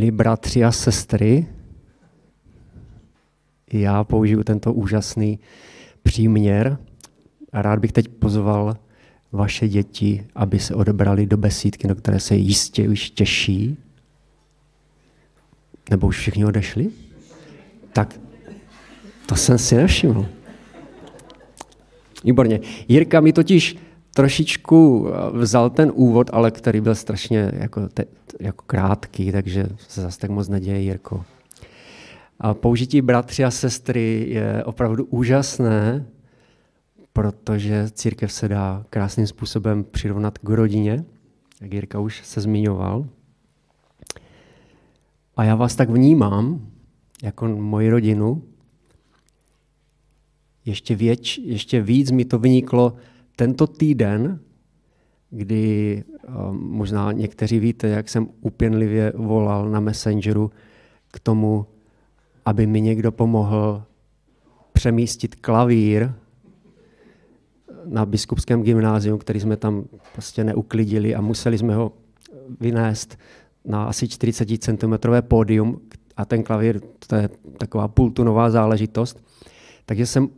Milí bratři a sestry, já použiju tento úžasný příměr a rád bych teď pozval vaše děti, aby se odebrali do besídky, do které se jistě už těší. Nebo už všichni odešli? Tak to jsem si nevšiml. Výborně. Jirka mi totiž trošičku eh, vzal ten úvod, ale který byl strašně jako, te, jako krátký, takže se zase tak moc neděje, Jirko. A použití bratři a sestry je opravdu úžasné, protože církev se dá krásným způsobem přirovnat k rodině, jak Jirka už se zmiňoval. A já vás tak vnímám, jako moji rodinu. Ještě, věč, ještě víc mi to vyniklo tento týden, kdy um, možná někteří víte, jak jsem upěnlivě volal na Messengeru k tomu, aby mi někdo pomohl přemístit klavír na biskupském gymnáziu, který jsme tam prostě neuklidili a museli jsme ho vynést na asi 40 cm pódium a ten klavír, to je taková půltunová záležitost. Takže jsem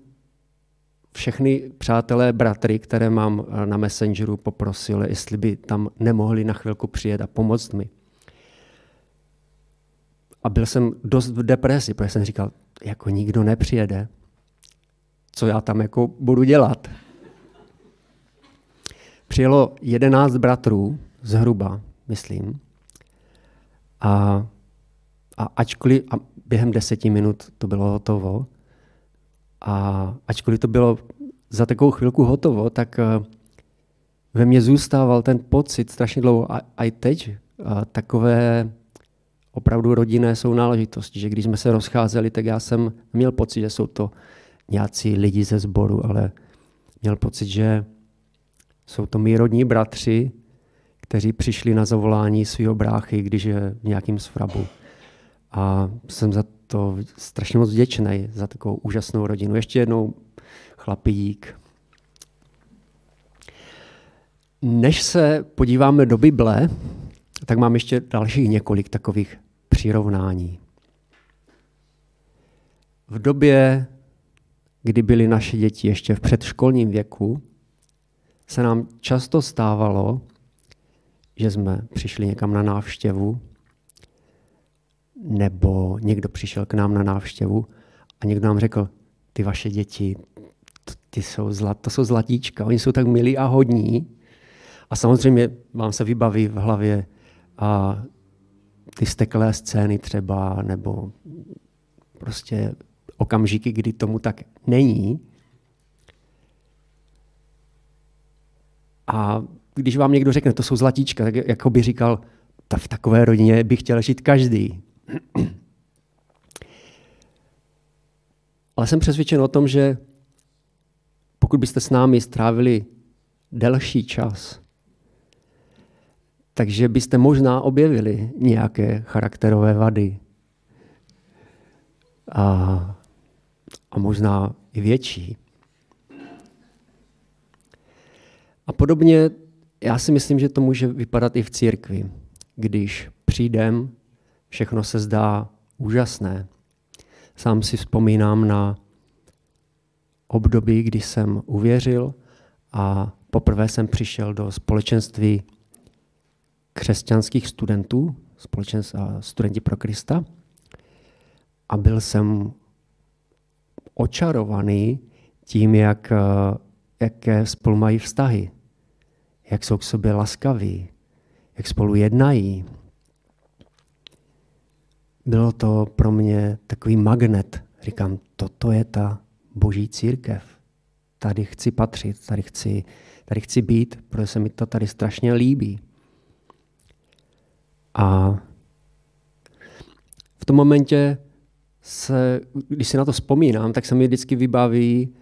všechny přátelé, bratry, které mám na Messengeru, poprosil, jestli by tam nemohli na chvilku přijet a pomoct mi. A byl jsem dost v depresi, protože jsem říkal, jako nikdo nepřijede, co já tam jako budu dělat. Přijelo jedenáct bratrů, zhruba, myslím. A, a ačkoliv, a během deseti minut to bylo hotovo, a ačkoliv to bylo za takovou chvilku hotovo, tak eh, ve mně zůstával ten pocit strašně dlouho. A, i teď a takové opravdu rodinné jsou náležitosti, že když jsme se rozcházeli, tak já jsem měl pocit, že jsou to nějací lidi ze sboru, ale měl pocit, že jsou to mý rodní bratři, kteří přišli na zavolání svého bráchy, když je v nějakým svrabu. A jsem za to strašně moc vděčný, za takovou úžasnou rodinu. Ještě jednou chlapík. Než se podíváme do Bible, tak mám ještě dalších několik takových přirovnání. V době, kdy byly naše děti ještě v předškolním věku, se nám často stávalo, že jsme přišli někam na návštěvu, nebo někdo přišel k nám na návštěvu a někdo nám řekl, ty vaše děti, ty jsou zlat, to jsou zlatíčka, oni jsou tak milí a hodní. A samozřejmě vám se vybaví v hlavě a ty steklé scény třeba, nebo prostě okamžiky, kdy tomu tak není. A když vám někdo řekne, to jsou zlatíčka, tak jako by říkal, ta v takové rodině by chtěl žít každý. Ale jsem přesvědčen o tom, že pokud byste s námi strávili delší čas, takže byste možná objevili nějaké charakterové vady. A, a možná i větší. A podobně já si myslím, že to může vypadat i v církvi. Když přijdem, všechno se zdá úžasné. Sám si vzpomínám na období, kdy jsem uvěřil a poprvé jsem přišel do společenství křesťanských studentů, studenti pro Krista, a byl jsem očarovaný tím, jak, jaké spolu mají vztahy, jak jsou k sobě laskaví, jak spolu jednají. Bylo to pro mě takový magnet. Říkám, toto je ta boží církev. Tady chci patřit, tady chci, tady chci být, protože se mi to tady strašně líbí. A v tom momentě se, když si na to vzpomínám, tak se mi vždycky vybaví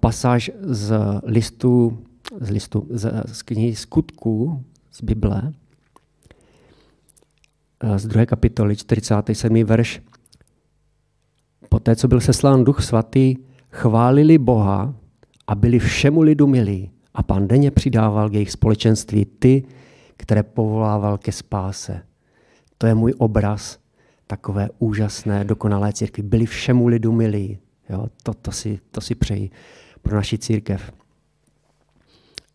pasáž z listu, z, listu, z, z knihy skutků z Bible, z druhé kapitoly, 47. verš. Poté, co byl seslán duch svatý, chválili Boha a byli všemu lidu milí a pán denně přidával k jejich společenství ty, které povolával ke spáse. to je můj obraz takové úžasné, dokonalé církvy. Byli všemu lidu milí. Jo, to, to, si, to si přeji pro naši církev.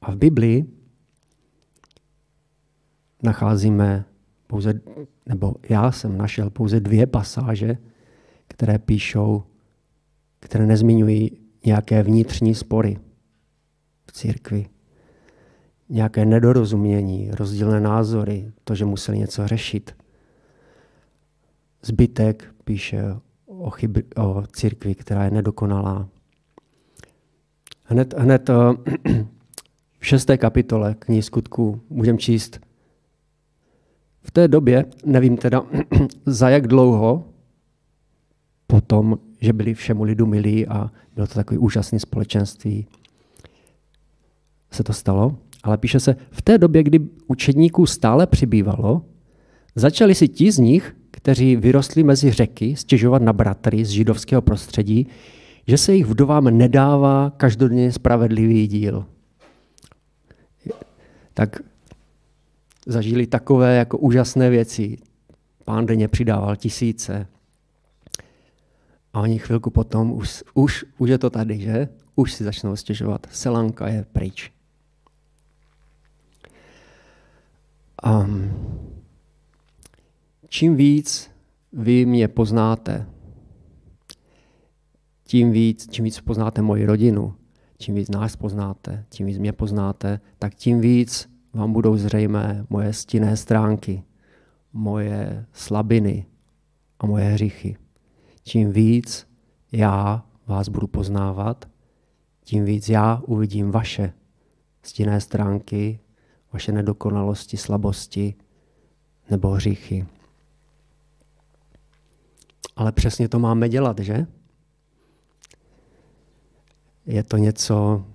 A v Biblii nacházíme pouze, nebo já jsem našel pouze dvě pasáže, které píšou, které nezmiňují nějaké vnitřní spory v církvi, nějaké nedorozumění, rozdílné názory, to, že museli něco řešit. Zbytek píše o, chyb, o církvi, která je nedokonalá. Hned, hned eh, v šesté kapitole knihy skutků můžeme číst v té době, nevím teda za jak dlouho, potom, že byli všemu lidu milí a bylo to takový úžasný společenství, se to stalo. Ale píše se, v té době, kdy učedníků stále přibývalo, začali si ti z nich, kteří vyrostli mezi řeky, stěžovat na bratry z židovského prostředí, že se jich vdovám nedává každodenně spravedlivý díl. Tak zažili takové jako úžasné věci. Pán denně přidával tisíce. A oni chvilku potom, už, už, už je to tady, že? Už si začnou stěžovat. Selanka je pryč. Um, čím víc vy mě poznáte, tím víc, čím víc poznáte moji rodinu, čím víc nás poznáte, tím víc mě poznáte, tak tím víc vám budou zřejmé moje stinné stránky, moje slabiny a moje hříchy. Čím víc já vás budu poznávat, tím víc já uvidím vaše stinné stránky, vaše nedokonalosti, slabosti nebo hříchy. Ale přesně to máme dělat, že? Je to něco,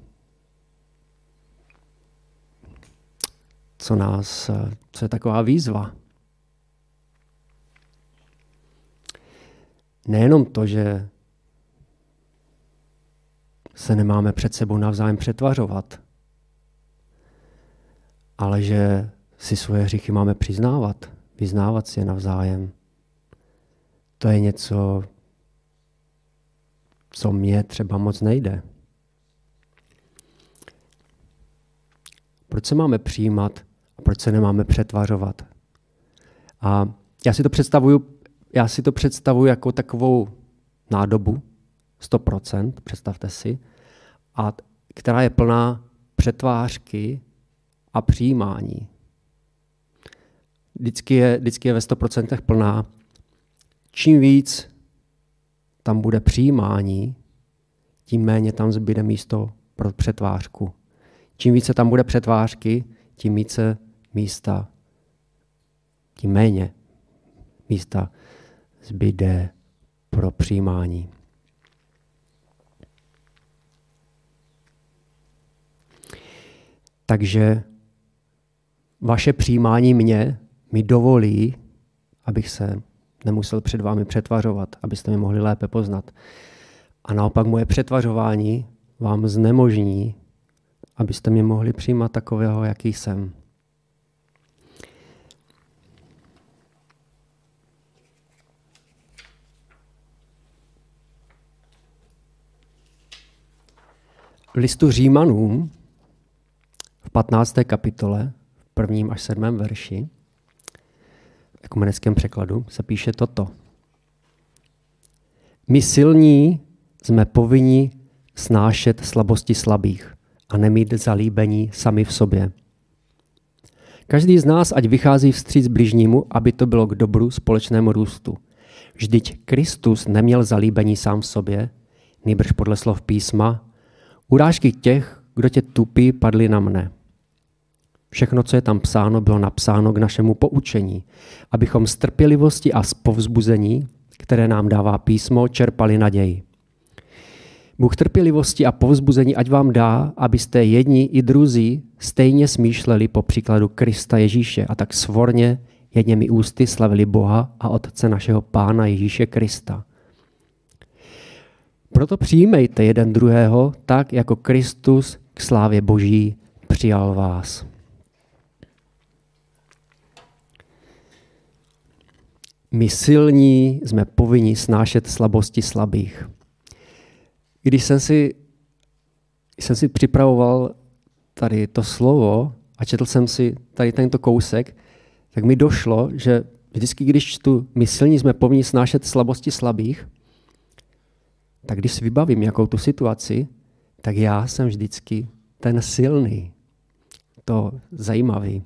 co nás, co je taková výzva. Nejenom to, že se nemáme před sebou navzájem přetvařovat, ale že si svoje hříchy máme přiznávat, vyznávat si je navzájem. To je něco, co mě třeba moc nejde. Proč se máme přijímat proč se nemáme přetvařovat? A já si to představuju, já si to představuji jako takovou nádobu, 100%, představte si, a která je plná přetvářky a přijímání. Vždycky je, vždycky je ve 100% plná. Čím víc tam bude přijímání, tím méně tam zbyde místo pro přetvářku. Čím více tam bude přetvářky, tím více místa, tím méně místa zbyde pro přijímání. Takže vaše přijímání mě mi dovolí, abych se nemusel před vámi přetvařovat, abyste mě mohli lépe poznat. A naopak moje přetvařování vám znemožní abyste mě mohli přijímat takového, jaký jsem. V listu Římanům v 15. kapitole, v prvním až sedmém verši, v ekumenickém překladu, se píše toto. My silní jsme povinni snášet slabosti slabých a nemít zalíbení sami v sobě. Každý z nás ať vychází vstříc bližnímu, aby to bylo k dobru společnému růstu. Vždyť Kristus neměl zalíbení sám v sobě, nýbrž podle slov písma, urážky těch, kdo tě tupí, padly na mne. Všechno, co je tam psáno, bylo napsáno k našemu poučení, abychom z trpělivosti a z povzbuzení, které nám dává písmo, čerpali naději. Bůh trpělivosti a povzbuzení ať vám dá, abyste jedni i druzí stejně smýšleli po příkladu Krista Ježíše a tak svorně jedněmi ústy slavili Boha a Otce našeho Pána Ježíše Krista. Proto přijmejte jeden druhého tak, jako Kristus k slávě Boží přijal vás. my silní jsme povinni snášet slabosti slabých. Když jsem si, jsem si připravoval tady to slovo a četl jsem si tady tento kousek, tak mi došlo, že vždycky, když čtu my silní jsme povinni snášet slabosti slabých, tak když si vybavím jakou tu situaci, tak já jsem vždycky ten silný. To zajímavý.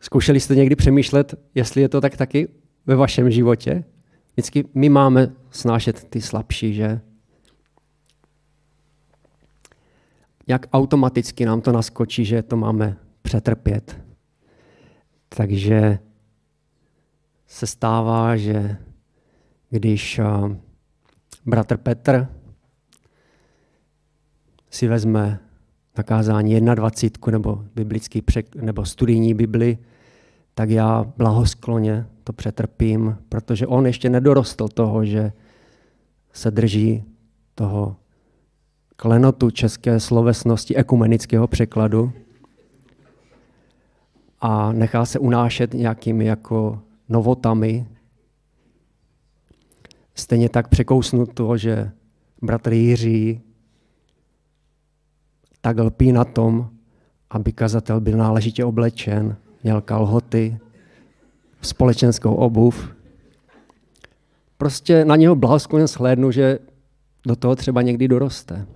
Zkoušeli jste někdy přemýšlet, jestli je to tak taky ve vašem životě? Vždycky my máme snášet ty slabší, že? Jak automaticky nám to naskočí, že to máme přetrpět. Takže se stává, že když bratr Petr si vezme nakázání 21 nebo biblický přek, nebo studijní Bibli, tak já blahoskloně to přetrpím, protože on ještě nedorostl toho, že se drží toho klenotu české slovesnosti ekumenického překladu a nechá se unášet nějakými jako novotami. Stejně tak překousnu to, že bratr Jiří tak lpí na tom, aby kazatel byl náležitě oblečen, měl kalhoty, společenskou obuv. Prostě na něho blahoskloně shlédnu, že do toho třeba někdy doroste.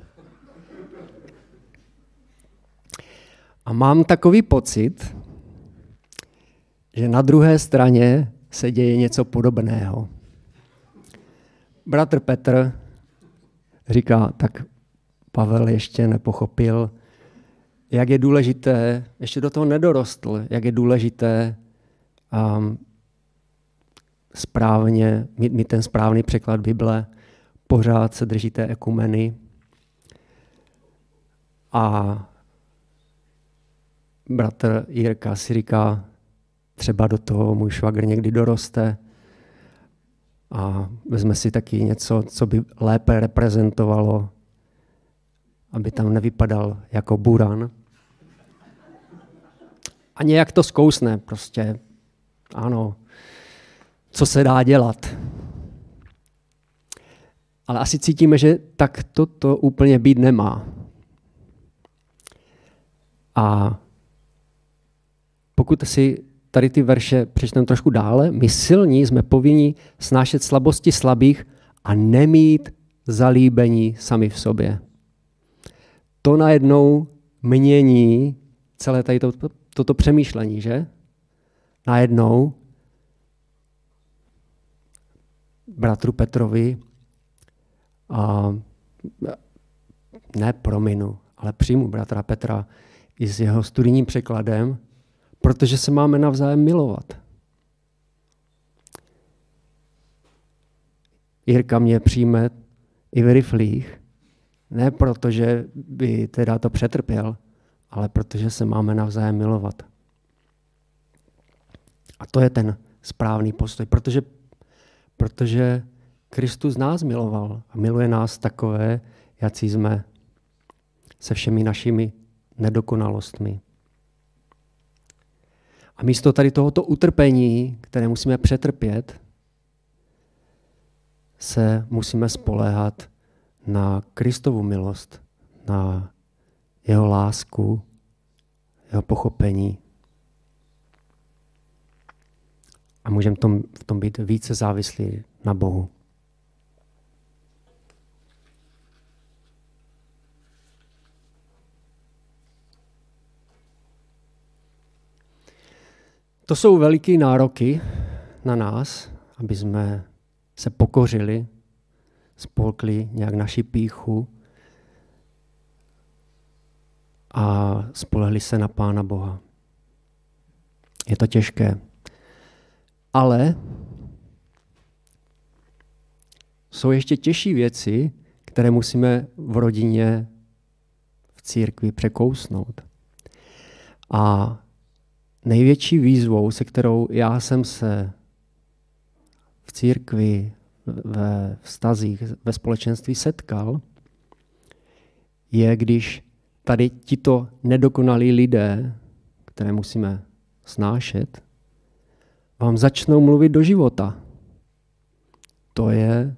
A mám takový pocit, že na druhé straně se děje něco podobného. Bratr Petr říká, tak Pavel ještě nepochopil, jak je důležité, ještě do toho nedorostl, jak je důležité um, správně, mít, mít ten správný překlad Bible, pořád se drží té ekumeny. A bratr Jirka si říká, třeba do toho můj švagr někdy doroste a vezme si taky něco, co by lépe reprezentovalo, aby tam nevypadal jako buran. A nějak to zkousne prostě. Ano, co se dá dělat. Ale asi cítíme, že tak to, to úplně být nemá. A pokud si tady ty verše přečteme trošku dále, my silní jsme povinni snášet slabosti slabých a nemít zalíbení sami v sobě. To najednou mění celé tady to, toto přemýšlení, že? Najednou bratru Petrovi a ne prominu, ale přijmu bratra Petra i s jeho studijním překladem, protože se máme navzájem milovat. Jirka mě přijme i v riflích, ne protože by teda to přetrpěl, ale protože se máme navzájem milovat. A to je ten správný postoj, protože, protože Kristus nás miloval a miluje nás takové, jací jsme se všemi našimi nedokonalostmi. A místo tady tohoto utrpení, které musíme přetrpět, se musíme spoléhat na Kristovu milost, na jeho lásku, jeho pochopení. A můžeme v tom být více závislí na Bohu. To jsou veliké nároky na nás, aby jsme se pokořili, spolkli nějak naši píchu a spolehli se na Pána Boha. Je to těžké. Ale jsou ještě těžší věci, které musíme v rodině, v církvi překousnout. A největší výzvou, se kterou já jsem se v církvi, ve vztazích, ve společenství setkal, je, když tady tito nedokonalí lidé, které musíme snášet, vám začnou mluvit do života. To je,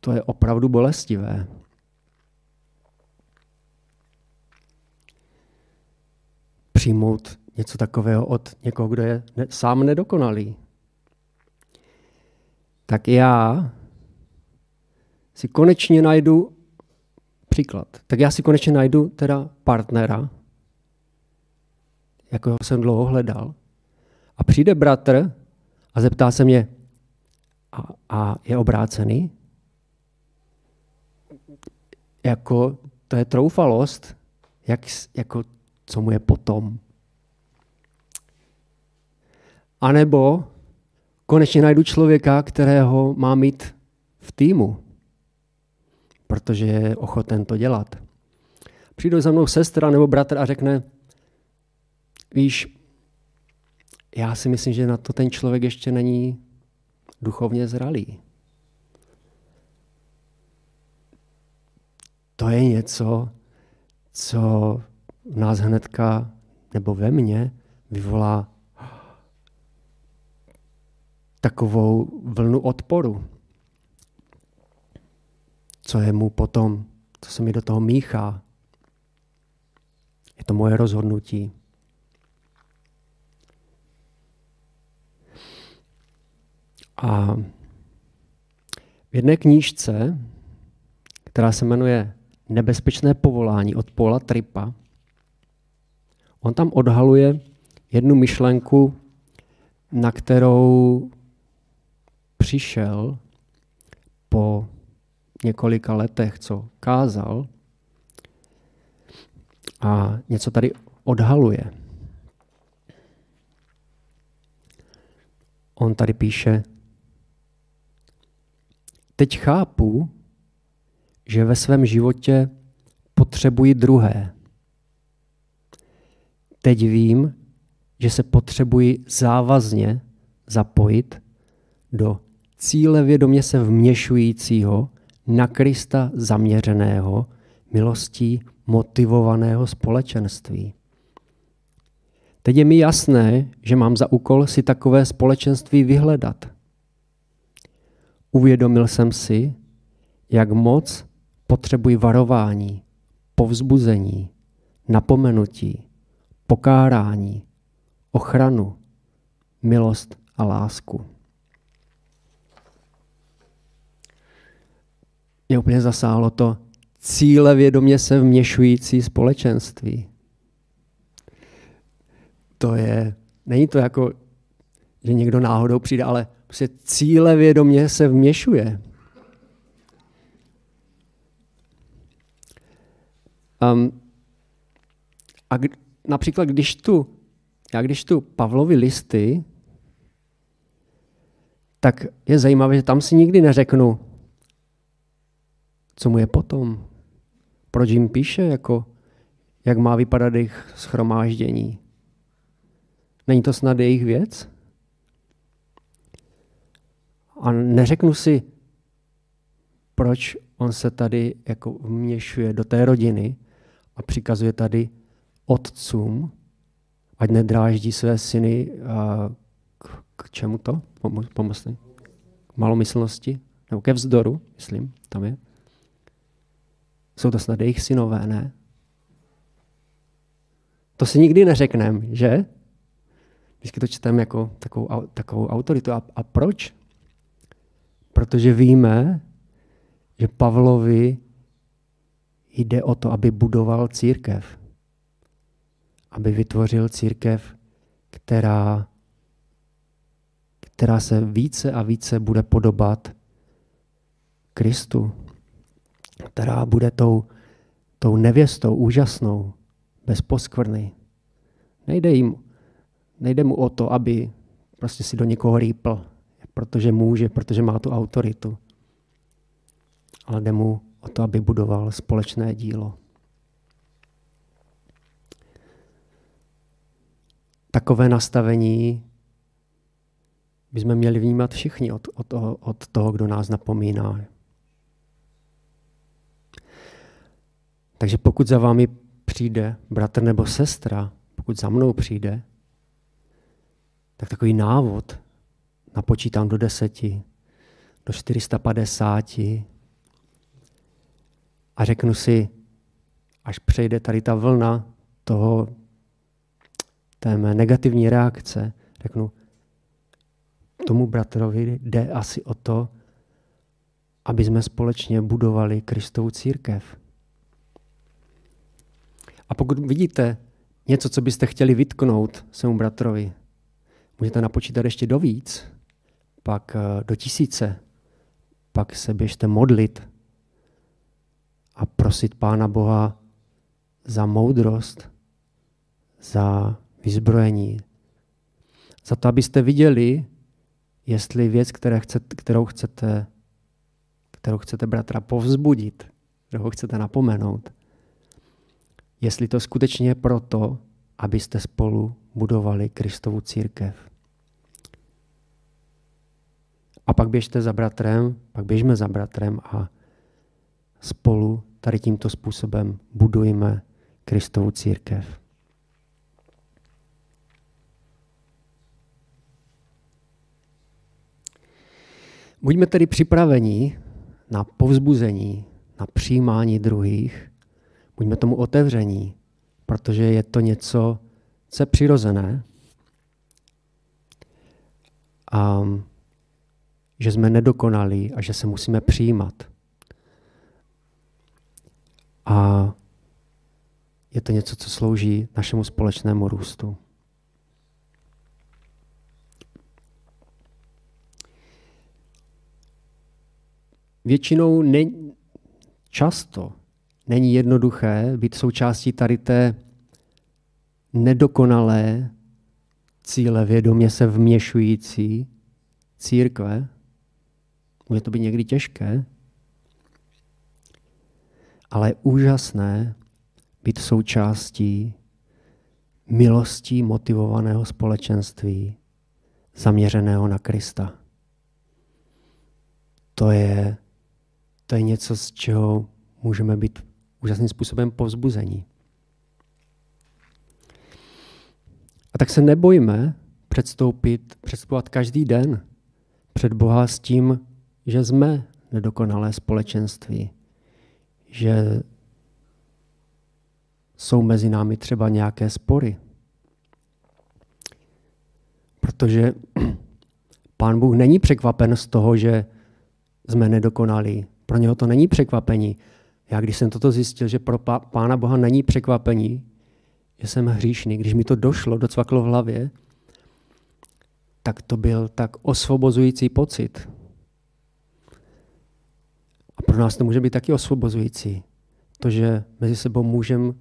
to je opravdu bolestivé. Přijmout něco takového od někoho, kdo je ne, sám nedokonalý. Tak já si konečně najdu příklad. Tak já si konečně najdu teda partnera, jako jsem dlouho hledal. A přijde bratr a zeptá se mě, a, a je obrácený? Jako, to je troufalost, jak, jako, co mu je potom. A nebo konečně najdu člověka, kterého má mít v týmu, protože je ochoten to dělat. Přijde za mnou sestra nebo bratr a řekne, víš, já si myslím, že na to ten člověk ještě není duchovně zralý. To je něco, co v nás hnedka, nebo ve mně, vyvolá takovou vlnu odporu. Co je mu potom, co se mi do toho míchá. Je to moje rozhodnutí. A v jedné knížce, která se jmenuje Nebezpečné povolání od Paula Tripa, on tam odhaluje jednu myšlenku, na kterou přišel po několika letech, co kázal, a něco tady odhaluje. On tady píše, teď chápu, že ve svém životě potřebuji druhé. Teď vím, že se potřebuji závazně zapojit do cíle vědomě se vměšujícího na Krista zaměřeného, milostí motivovaného společenství. Teď je mi jasné, že mám za úkol si takové společenství vyhledat. Uvědomil jsem si, jak moc potřebuji varování, povzbuzení, napomenutí, pokárání, ochranu, milost a lásku. Mě úplně zasáhlo to cíle vědomě se vměšující společenství. To je, není to jako, že někdo náhodou přijde, ale prostě cíle vědomě se vměšuje. Um, a k, například, když tu, já když tu Pavlovi listy, tak je zajímavé, že tam si nikdy neřeknu, co mu je potom. Proč jim píše, jako, jak má vypadat jejich schromáždění. Není to snad jejich věc? A neřeknu si, proč on se tady jako vměšuje do té rodiny a přikazuje tady otcům, ať nedráždí své syny a k, k čemu to? Pomocný? K malomyslnosti? Nebo ke vzdoru, myslím, tam je. Jsou to snad jejich synové, ne? To si nikdy neřekneme, že? Vždycky to čteme jako takovou, takovou autoritu. A, a proč? Protože víme, že Pavlovi jde o to, aby budoval církev. Aby vytvořil církev, která, která se více a více bude podobat Kristu. Která bude tou, tou nevěstou úžasnou, bez poskvrny. Nejde, jim, nejde mu o to, aby prostě si do někoho rýpl, protože může, protože má tu autoritu. Ale jde mu o to, aby budoval společné dílo. Takové nastavení bychom měli vnímat všichni od, od, od toho, kdo nás napomíná. Takže pokud za vámi přijde bratr nebo sestra, pokud za mnou přijde tak takový návod, napočítám do deseti, do 450 a řeknu si, až přejde tady ta vlna toho, té mé negativní reakce, řeknu, tomu bratrovi jde asi o to, aby jsme společně budovali Kristovu církev. A pokud vidíte něco, co byste chtěli vytknout svému bratrovi, můžete napočítat ještě do víc, pak eh, do tisíce, pak se běžte modlit a prosit Pána Boha za moudrost, za vyzbrojení, za to, abyste viděli, jestli věc, které chcete, kterou, chcete, kterou chcete bratra povzbudit, kterou chcete napomenout, jestli to skutečně je proto, abyste spolu budovali Kristovu církev. A pak běžte za bratrem, pak běžme za bratrem a spolu tady tímto způsobem budujeme Kristovu církev. Buďme tedy připraveni na povzbuzení, na přijímání druhých. Buďme tomu otevření, protože je to něco, co je přirozené. A že jsme nedokonalí a že se musíme přijímat. A je to něco, co slouží našemu společnému růstu. Většinou ne, často není jednoduché být součástí tady té nedokonalé, cíle vědomě se vměšující církve. Může to být někdy těžké, ale je úžasné být součástí milostí motivovaného společenství zaměřeného na Krista. To je, to je něco, z čeho můžeme být úžasným způsobem povzbuzení. A tak se nebojme předstoupit, předstupovat každý den před Boha s tím, že jsme nedokonalé společenství, že jsou mezi námi třeba nějaké spory. Protože Pán Bůh není překvapen z toho, že jsme nedokonalí. Pro něho to není překvapení. Já když jsem toto zjistil, že pro Pána Boha není překvapení, že jsem hříšný, když mi to došlo, docvaklo v hlavě, tak to byl tak osvobozující pocit. A pro nás to může být taky osvobozující. To, že mezi sebou můžeme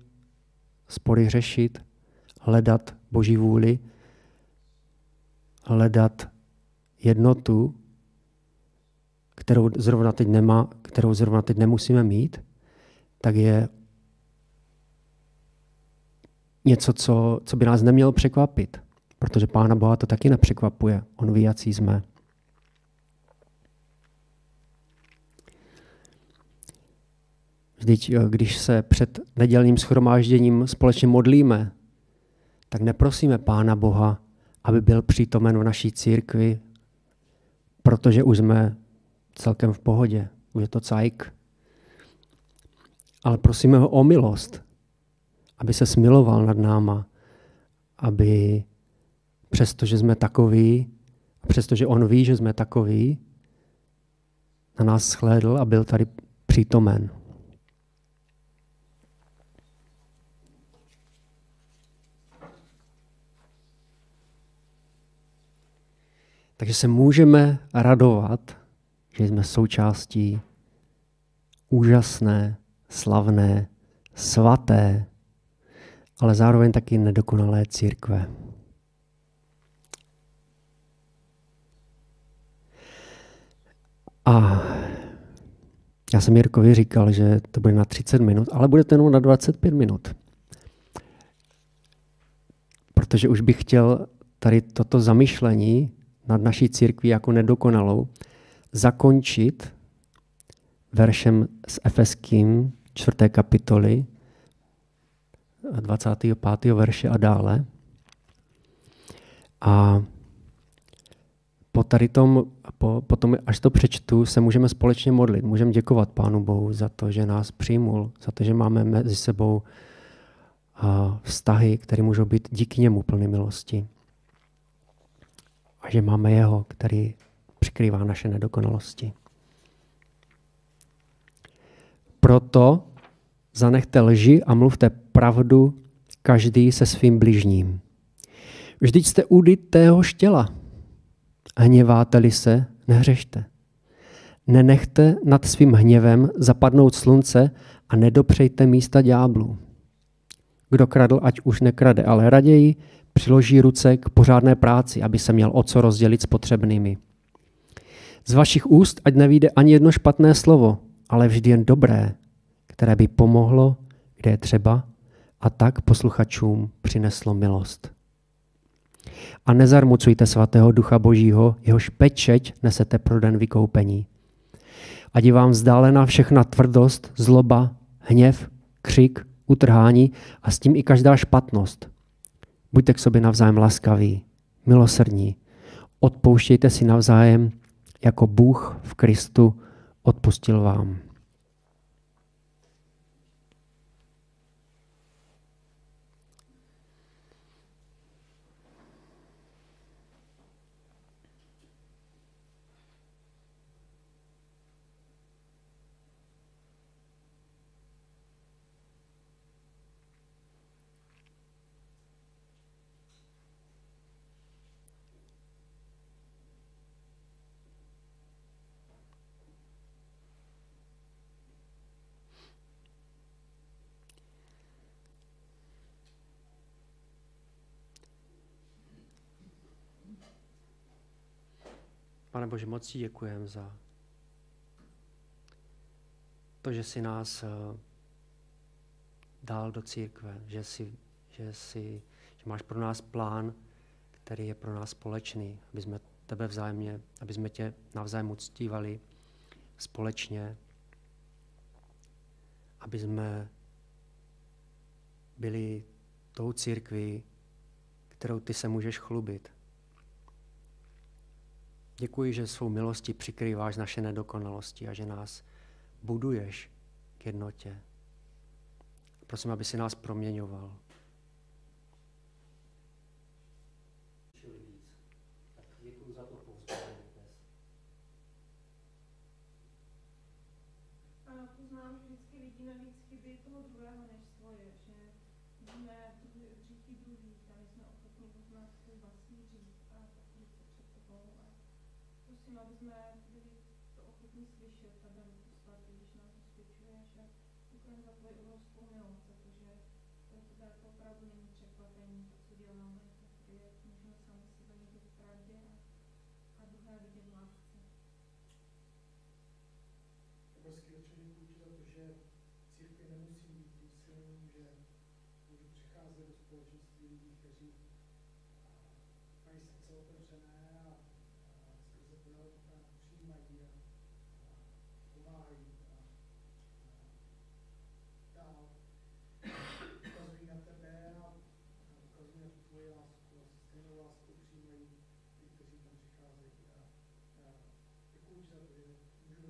spory řešit, hledat Boží vůli, hledat jednotu, kterou zrovna teď nemá, kterou zrovna teď nemusíme mít, tak je něco, co, co by nás nemělo překvapit. Protože Pána Boha to taky nepřekvapuje. On ví, jaký jsme. Vždyť, eh, když se před nedělním schromážděním společně modlíme, tak neprosíme Pána Boha, aby byl přítomen v naší církvi, protože už jsme celkem v pohodě, už je to cajk. Ale prosíme ho o milost, aby se smiloval nad náma, aby přestože jsme takoví, a přestože on ví, že jsme takoví, na nás shlédl a byl tady přítomen. Takže se můžeme radovat, že jsme součástí úžasné, slavné, svaté, ale zároveň taky nedokonalé církve. A já jsem Jirkovi říkal, že to bude na 30 minut, ale bude to jenom na 25 minut. Protože už bych chtěl tady toto zamyšlení nad naší církví jako nedokonalou zakončit veršem z Efeským 4. kapitoly 25. verše a dále. A tady tom, po, potom, až to přečtu, se můžeme společně modlit. Můžeme děkovat Pánu Bohu za to, že nás přijmul, za to, že máme mezi sebou vztahy, které můžou být díky němu plný milosti. A že máme jeho, který přikrývá naše nedokonalosti. Proto zanechte lži a mluvte pravdu každý se svým bližním. Vždyť jste údy téhož těla. Hněváte-li se, nehřešte. Nenechte nad svým hněvem zapadnout slunce a nedopřejte místa ďáblu. Kdo kradl, ať už nekrade, ale raději přiloží ruce k pořádné práci, aby se měl o co rozdělit s potřebnými. Z vašich úst ať nevíde ani jedno špatné slovo, ale vždy jen dobré, které by pomohlo, kde je třeba, a tak posluchačům přineslo milost. A nezarmucujte svatého ducha božího, jehož pečeť nesete pro den vykoupení. Ať je vám vzdálená všechna tvrdost, zloba, hněv, křik, utrhání a s tím i každá špatnost. Buďte k sobě navzájem laskaví, milosrdní. Odpouštějte si navzájem, jako Bůh v Kristu odpustil vám. Pane Bože, moc ti děkujem za to, že jsi nás eh, dal do církve, že, jsi, že, jsi, že máš pro nás plán, který je pro nás společný, aby jsme tebe vzájemně, aby jsme tě navzájem uctívali společně, aby jsme byli tou církví, kterou ty se můžeš chlubit. Děkuji, že svou milostí přikrýváš naše nedokonalosti a že nás buduješ k jednotě. Prosím, aby si nás proměňoval. prosím, aby jsme byli to ochotní slyšet a dali svatý, když nás usvědčuje, že děkujeme za tvoji obrovskou milost, protože to opravdu není překvapení, to, co děláme, protože je sami sebe vidět v pravdě a, a druhé vidět v lásce. Obrovský oče děkuji za to, že církvi nemusí být úsilím, že můžu přicházet do společenství lidí, kteří mají srdce otevřené